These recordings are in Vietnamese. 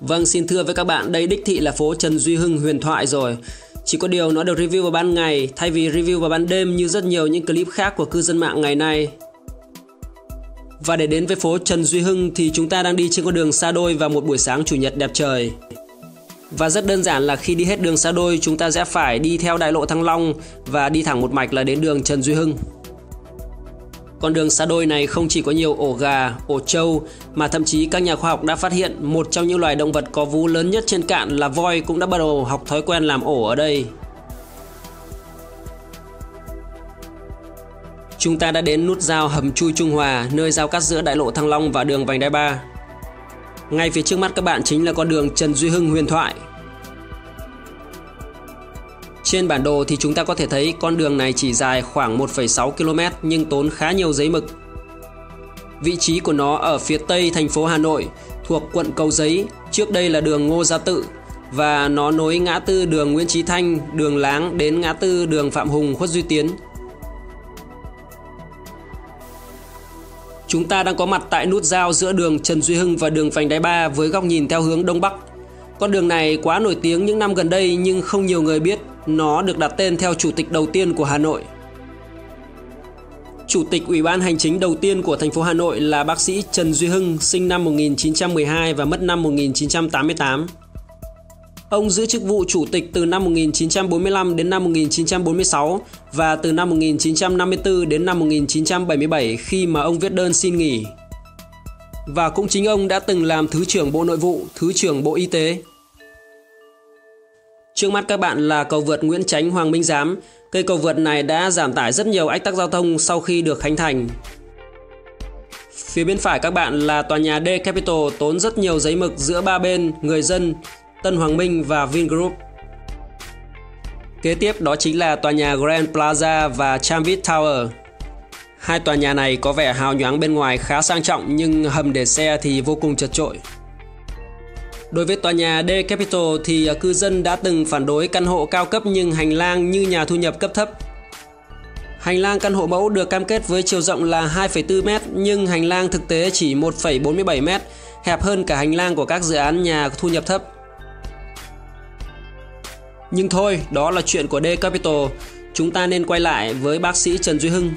Vâng, xin thưa với các bạn, đây đích thị là phố Trần Duy Hưng huyền thoại rồi. Chỉ có điều nó được review vào ban ngày thay vì review vào ban đêm như rất nhiều những clip khác của cư dân mạng ngày nay. Và để đến với phố Trần Duy Hưng thì chúng ta đang đi trên con đường xa đôi vào một buổi sáng chủ nhật đẹp trời. Và rất đơn giản là khi đi hết đường xa đôi chúng ta sẽ phải đi theo đại lộ Thăng Long và đi thẳng một mạch là đến đường Trần Duy Hưng. Con đường xa đôi này không chỉ có nhiều ổ gà, ổ trâu mà thậm chí các nhà khoa học đã phát hiện một trong những loài động vật có vú lớn nhất trên cạn là voi cũng đã bắt đầu học thói quen làm ổ ở đây. Chúng ta đã đến nút giao hầm chui Trung Hòa, nơi giao cắt giữa đại lộ Thăng Long và đường vành đai 3. Ngay phía trước mắt các bạn chính là con đường Trần Duy Hưng huyền thoại. Trên bản đồ thì chúng ta có thể thấy con đường này chỉ dài khoảng 1,6 km nhưng tốn khá nhiều giấy mực. Vị trí của nó ở phía tây thành phố Hà Nội, thuộc quận Cầu Giấy, trước đây là đường Ngô Gia Tự và nó nối ngã tư đường Nguyễn Chí Thanh, đường Láng đến ngã tư đường Phạm Hùng, Khuất Duy Tiến. Chúng ta đang có mặt tại nút giao giữa đường Trần Duy Hưng và đường Vành Đai 3 với góc nhìn theo hướng Đông Bắc. Con đường này quá nổi tiếng những năm gần đây nhưng không nhiều người biết nó được đặt tên theo chủ tịch đầu tiên của Hà Nội. Chủ tịch Ủy ban Hành chính đầu tiên của thành phố Hà Nội là bác sĩ Trần Duy Hưng, sinh năm 1912 và mất năm 1988. Ông giữ chức vụ chủ tịch từ năm 1945 đến năm 1946 và từ năm 1954 đến năm 1977 khi mà ông viết đơn xin nghỉ. Và cũng chính ông đã từng làm Thứ trưởng Bộ Nội vụ, Thứ trưởng Bộ Y tế. Trước mắt các bạn là cầu vượt Nguyễn Chánh Hoàng Minh Giám. Cây cầu vượt này đã giảm tải rất nhiều ách tắc giao thông sau khi được khánh thành. Phía bên phải các bạn là tòa nhà D Capital tốn rất nhiều giấy mực giữa ba bên, người dân, Tân Hoàng Minh và Vingroup. Kế tiếp đó chính là tòa nhà Grand Plaza và Tramvit Tower. Hai tòa nhà này có vẻ hào nhoáng bên ngoài khá sang trọng nhưng hầm để xe thì vô cùng chật trội. Đối với tòa nhà D Capital thì à, cư dân đã từng phản đối căn hộ cao cấp nhưng hành lang như nhà thu nhập cấp thấp. Hành lang căn hộ mẫu được cam kết với chiều rộng là 2,4 m nhưng hành lang thực tế chỉ 1,47 m, hẹp hơn cả hành lang của các dự án nhà thu nhập thấp. Nhưng thôi, đó là chuyện của D Capital. Chúng ta nên quay lại với bác sĩ Trần Duy Hưng.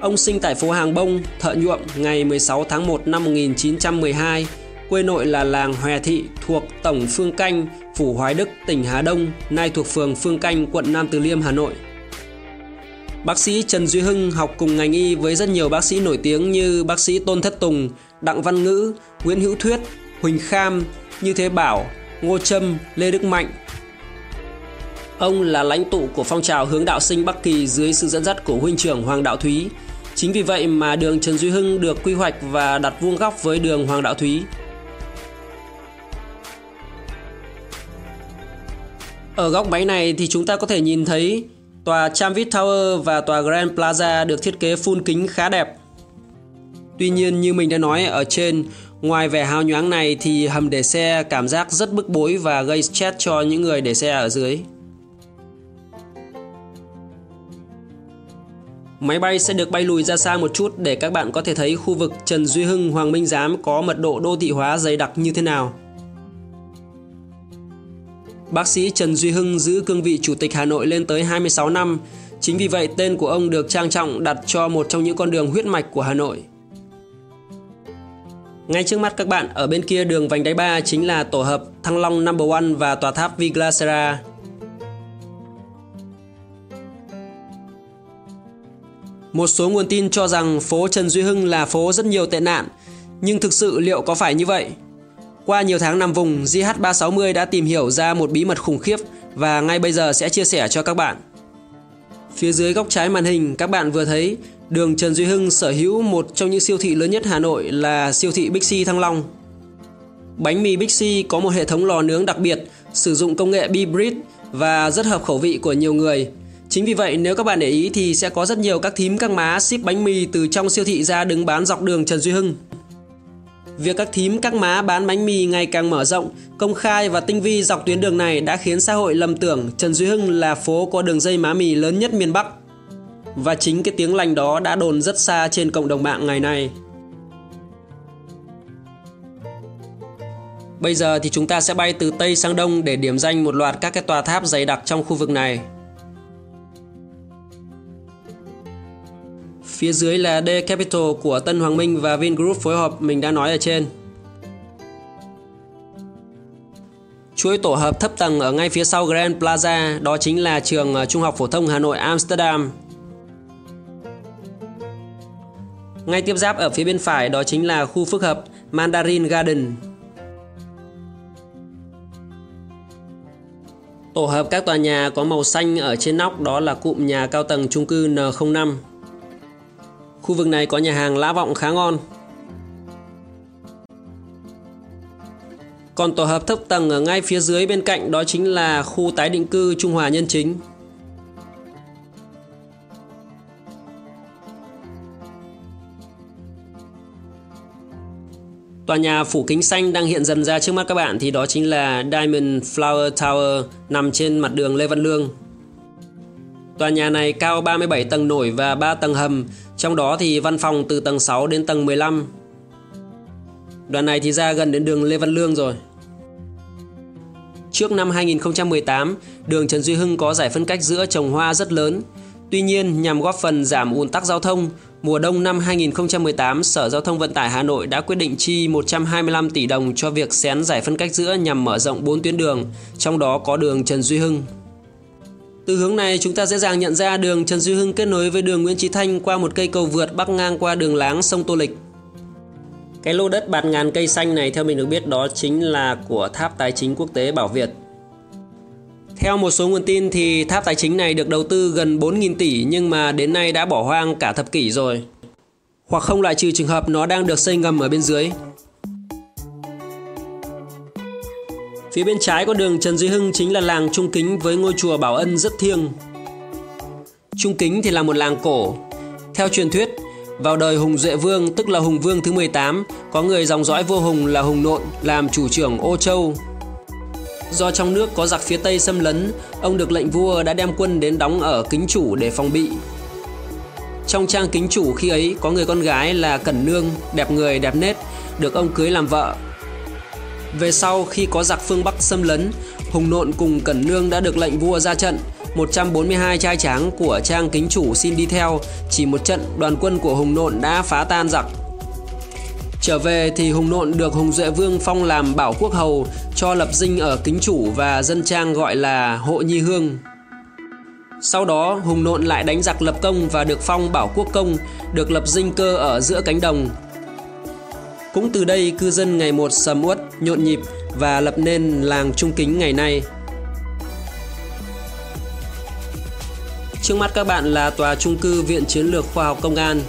Ông sinh tại phố Hàng Bông, Thợ Nhuộm ngày 16 tháng 1 năm 1912 Quê nội là làng Hòe Thị thuộc Tổng Phương Canh, Phủ Hoài Đức, tỉnh Hà Đông, nay thuộc phường Phương Canh, quận Nam Từ Liêm, Hà Nội. Bác sĩ Trần Duy Hưng học cùng ngành y với rất nhiều bác sĩ nổi tiếng như bác sĩ Tôn Thất Tùng, Đặng Văn Ngữ, Nguyễn Hữu Thuyết, Huỳnh Kham, Như Thế Bảo, Ngô Trâm, Lê Đức Mạnh. Ông là lãnh tụ của phong trào hướng đạo sinh Bắc Kỳ dưới sự dẫn dắt của huynh trưởng Hoàng Đạo Thúy. Chính vì vậy mà đường Trần Duy Hưng được quy hoạch và đặt vuông góc với đường Hoàng Đạo Thúy. Ở góc máy này thì chúng ta có thể nhìn thấy tòa Tramvit Tower và tòa Grand Plaza được thiết kế full kính khá đẹp. Tuy nhiên như mình đã nói ở trên, ngoài vẻ hào nhoáng này thì hầm để xe cảm giác rất bức bối và gây stress cho những người để xe ở dưới. Máy bay sẽ được bay lùi ra xa một chút để các bạn có thể thấy khu vực Trần Duy Hưng Hoàng Minh Giám có mật độ đô thị hóa dày đặc như thế nào. Bác sĩ Trần Duy Hưng giữ cương vị Chủ tịch Hà Nội lên tới 26 năm. Chính vì vậy tên của ông được trang trọng đặt cho một trong những con đường huyết mạch của Hà Nội. Ngay trước mắt các bạn ở bên kia đường vành đai 3 chính là tổ hợp Thăng Long Number One và tòa tháp Viglacera. Một số nguồn tin cho rằng phố Trần Duy Hưng là phố rất nhiều tệ nạn, nhưng thực sự liệu có phải như vậy? Qua nhiều tháng nằm vùng, GH360 đã tìm hiểu ra một bí mật khủng khiếp và ngay bây giờ sẽ chia sẻ cho các bạn. Phía dưới góc trái màn hình các bạn vừa thấy đường Trần Duy Hưng sở hữu một trong những siêu thị lớn nhất Hà Nội là siêu thị Bixi Thăng Long. Bánh mì Bixi có một hệ thống lò nướng đặc biệt, sử dụng công nghệ Bibrit và rất hợp khẩu vị của nhiều người. Chính vì vậy nếu các bạn để ý thì sẽ có rất nhiều các thím các má ship bánh mì từ trong siêu thị ra đứng bán dọc đường Trần Duy Hưng. Việc các thím các má bán bánh mì ngày càng mở rộng, công khai và tinh vi dọc tuyến đường này đã khiến xã hội lầm tưởng Trần Duy Hưng là phố có đường dây má mì lớn nhất miền Bắc. Và chính cái tiếng lành đó đã đồn rất xa trên cộng đồng mạng ngày nay. Bây giờ thì chúng ta sẽ bay từ Tây sang Đông để điểm danh một loạt các cái tòa tháp dày đặc trong khu vực này. Phía dưới là D Capital của Tân Hoàng Minh và Vingroup phối hợp, mình đã nói ở trên. Chuỗi tổ hợp thấp tầng ở ngay phía sau Grand Plaza, đó chính là trường ờ, Trung học phổ thông Hà Nội Amsterdam. Ngay tiếp giáp ở phía bên phải, đó chính là khu phức hợp Mandarin Garden. Tổ hợp các tòa nhà có màu xanh ở trên nóc, đó là cụm nhà cao tầng chung cư N05. Khu vực này có nhà hàng lã vọng khá ngon. Còn tổ hợp thấp tầng ở ngay phía dưới bên cạnh đó chính là khu tái định cư Trung Hòa Nhân Chính. Tòa nhà phủ kính xanh đang hiện dần ra trước mắt các bạn thì đó chính là Diamond Flower Tower nằm trên mặt đường Lê Văn Lương. Tòa nhà này cao 37 tầng nổi và 3 tầng hầm, trong đó thì văn phòng từ tầng 6 đến tầng 15. Đoạn này thì ra gần đến đường Lê Văn Lương rồi. Trước năm 2018, đường Trần Duy Hưng có giải phân cách giữa trồng hoa rất lớn. Tuy nhiên, nhằm góp phần giảm ùn tắc giao thông, mùa đông năm 2018, Sở Giao thông Vận tải Hà Nội đã quyết định chi 125 tỷ đồng cho việc xén giải phân cách giữa nhằm mở rộng 4 tuyến đường, trong đó có đường Trần Duy Hưng. Từ hướng này, chúng ta dễ dàng nhận ra đường Trần Duy Hưng kết nối với đường Nguyễn Chí Thanh qua một cây cầu vượt bắc ngang qua đường láng sông Tô Lịch. Cái lô đất bạt ngàn cây xanh này theo mình được biết đó chính là của Tháp Tài chính Quốc tế Bảo Việt. Theo một số nguồn tin thì tháp tài chính này được đầu tư gần 4.000 tỷ nhưng mà đến nay đã bỏ hoang cả thập kỷ rồi. Hoặc không loại trừ trường hợp nó đang được xây ngầm ở bên dưới. Phía bên trái con đường Trần Duy Hưng chính là làng Trung Kính với ngôi chùa Bảo Ân rất thiêng. Trung Kính thì là một làng cổ. Theo truyền thuyết, vào đời Hùng Duệ Vương tức là Hùng Vương thứ 18, có người dòng dõi vua Hùng là Hùng Nộn làm chủ trưởng Ô Châu. Do trong nước có giặc phía Tây xâm lấn, ông được lệnh vua đã đem quân đến đóng ở Kính Chủ để phòng bị. Trong trang Kính Chủ khi ấy có người con gái là Cẩn Nương, đẹp người đẹp nết, được ông cưới làm vợ. Về sau khi có giặc phương Bắc xâm lấn, Hùng Nộn cùng Cẩn Nương đã được lệnh vua ra trận, 142 trai tráng của trang kính chủ xin đi theo, chỉ một trận đoàn quân của Hùng Nộn đã phá tan giặc. Trở về thì Hùng Nộn được Hùng Duệ Vương phong làm bảo quốc hầu, cho lập dinh ở kính chủ và dân trang gọi là Hộ Nhi Hương. Sau đó Hùng Nộn lại đánh giặc lập công và được phong bảo quốc công, được lập dinh cơ ở giữa cánh đồng. Cũng từ đây cư dân ngày một sầm uất, nhộn nhịp và lập nên làng Trung Kính ngày nay. Trước mắt các bạn là tòa trung cư Viện Chiến lược Khoa học Công an.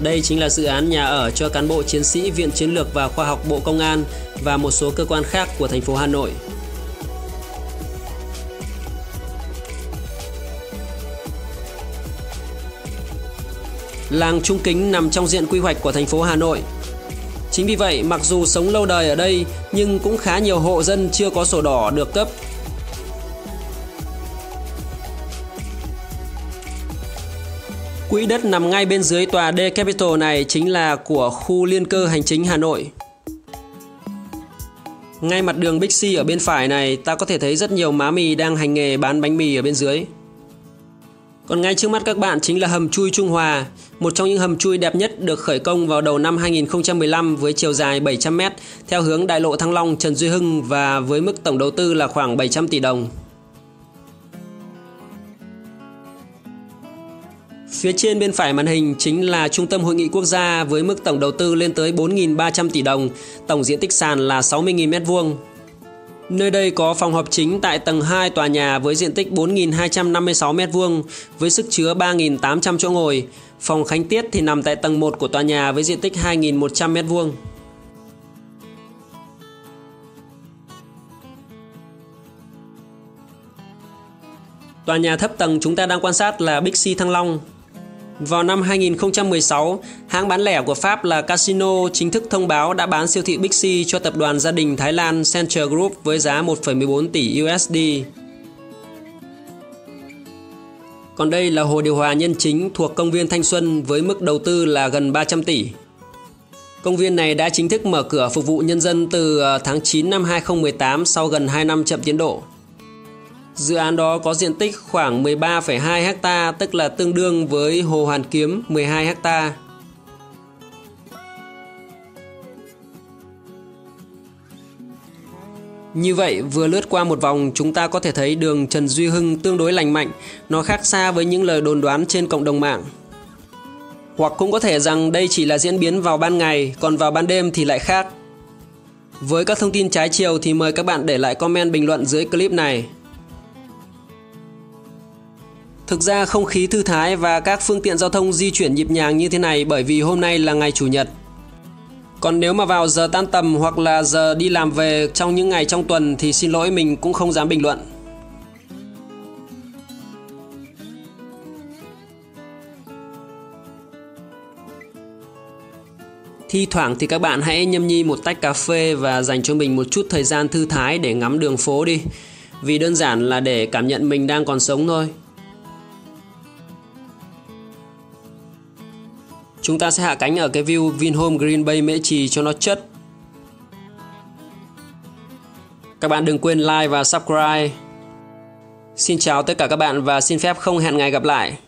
Đây chính là dự án nhà ở cho cán bộ chiến sĩ Viện Chiến lược và Khoa học Bộ Công an và một số cơ quan khác của thành phố Hà Nội. Làng Trung Kính nằm trong diện quy hoạch của thành phố Hà Nội. Chính vì vậy, mặc dù sống lâu đời ở đây nhưng cũng khá nhiều hộ dân chưa có sổ đỏ được cấp Quỹ đất nằm ngay bên dưới tòa D Capital này chính là của khu liên cơ hành chính Hà Nội. Ngay mặt đường Bixi ở bên phải này, ta có thể thấy rất nhiều má mì đang hành nghề bán bánh mì ở bên dưới. Còn ngay trước mắt các bạn chính là hầm chui Trung Hòa, một trong những hầm chui đẹp nhất được khởi công vào đầu năm 2015 với chiều dài 700m theo hướng đại lộ Thăng Long Trần Duy Hưng và với mức tổng đầu tư là khoảng 700 tỷ đồng. Phía trên bên phải màn hình chính là Trung tâm Hội nghị Quốc gia với mức tổng đầu tư lên tới 4.300 tỷ đồng, tổng diện tích sàn là 60.000 m2. Nơi đây có phòng họp chính tại tầng 2 tòa nhà với diện tích 4.256 m2 với sức chứa 3.800 chỗ ngồi. Phòng khánh tiết thì nằm tại tầng 1 của tòa nhà với diện tích 2.100 m2. Tòa nhà thấp tầng chúng ta đang quan sát là Bixi Thăng Long, vào năm 2016, hãng bán lẻ của Pháp là Casino chính thức thông báo đã bán siêu thị Bixi cho tập đoàn gia đình Thái Lan Central Group với giá 1,14 tỷ USD. Còn đây là hồ điều hòa nhân chính thuộc công viên Thanh Xuân với mức đầu tư là gần 300 tỷ. Công viên này đã chính thức mở cửa phục vụ nhân dân từ ờ, tháng 9 năm 2018 sau gần 2 năm chậm tiến độ. Dự án đó có diện tích khoảng 13,2 ha, tức là tương đương với Hồ Hoàn Kiếm 12 ha. Như vậy, vừa lướt qua một vòng, chúng ta có thể thấy đường Trần Duy Hưng tương đối lành mạnh, nó khác xa với những lời đồn đoán trên cộng đồng mạng. Hoặc cũng có thể rằng đây chỉ là diễn biến vào ban ngày, còn vào ban đêm thì lại khác. Với các thông tin trái chiều thì mời các bạn để lại comment bình luận dưới clip này. Thực ra không khí thư thái và các phương tiện giao thông di chuyển nhịp nhàng như thế này bởi vì hôm nay là ngày Chủ nhật. Còn nếu mà vào giờ tan tầm hoặc là giờ đi làm về trong những ngày trong tuần thì xin lỗi, mình cũng không dám bình luận. Thi thoảng thì các bạn hãy nhâm nhi một tách cà phê và dành cho mình một chút thời gian thư thái để ngắm đường phố đi. Vì đơn giản là để cảm nhận mình đang còn sống thôi. Chúng ta sẽ hạ cánh ở cái view Vinhome Green Bay Mễ Trì cho nó chất. Các bạn đừng quên like và subscribe. Xin chào tất cả các bạn và xin phép không hẹn ngày gặp lại.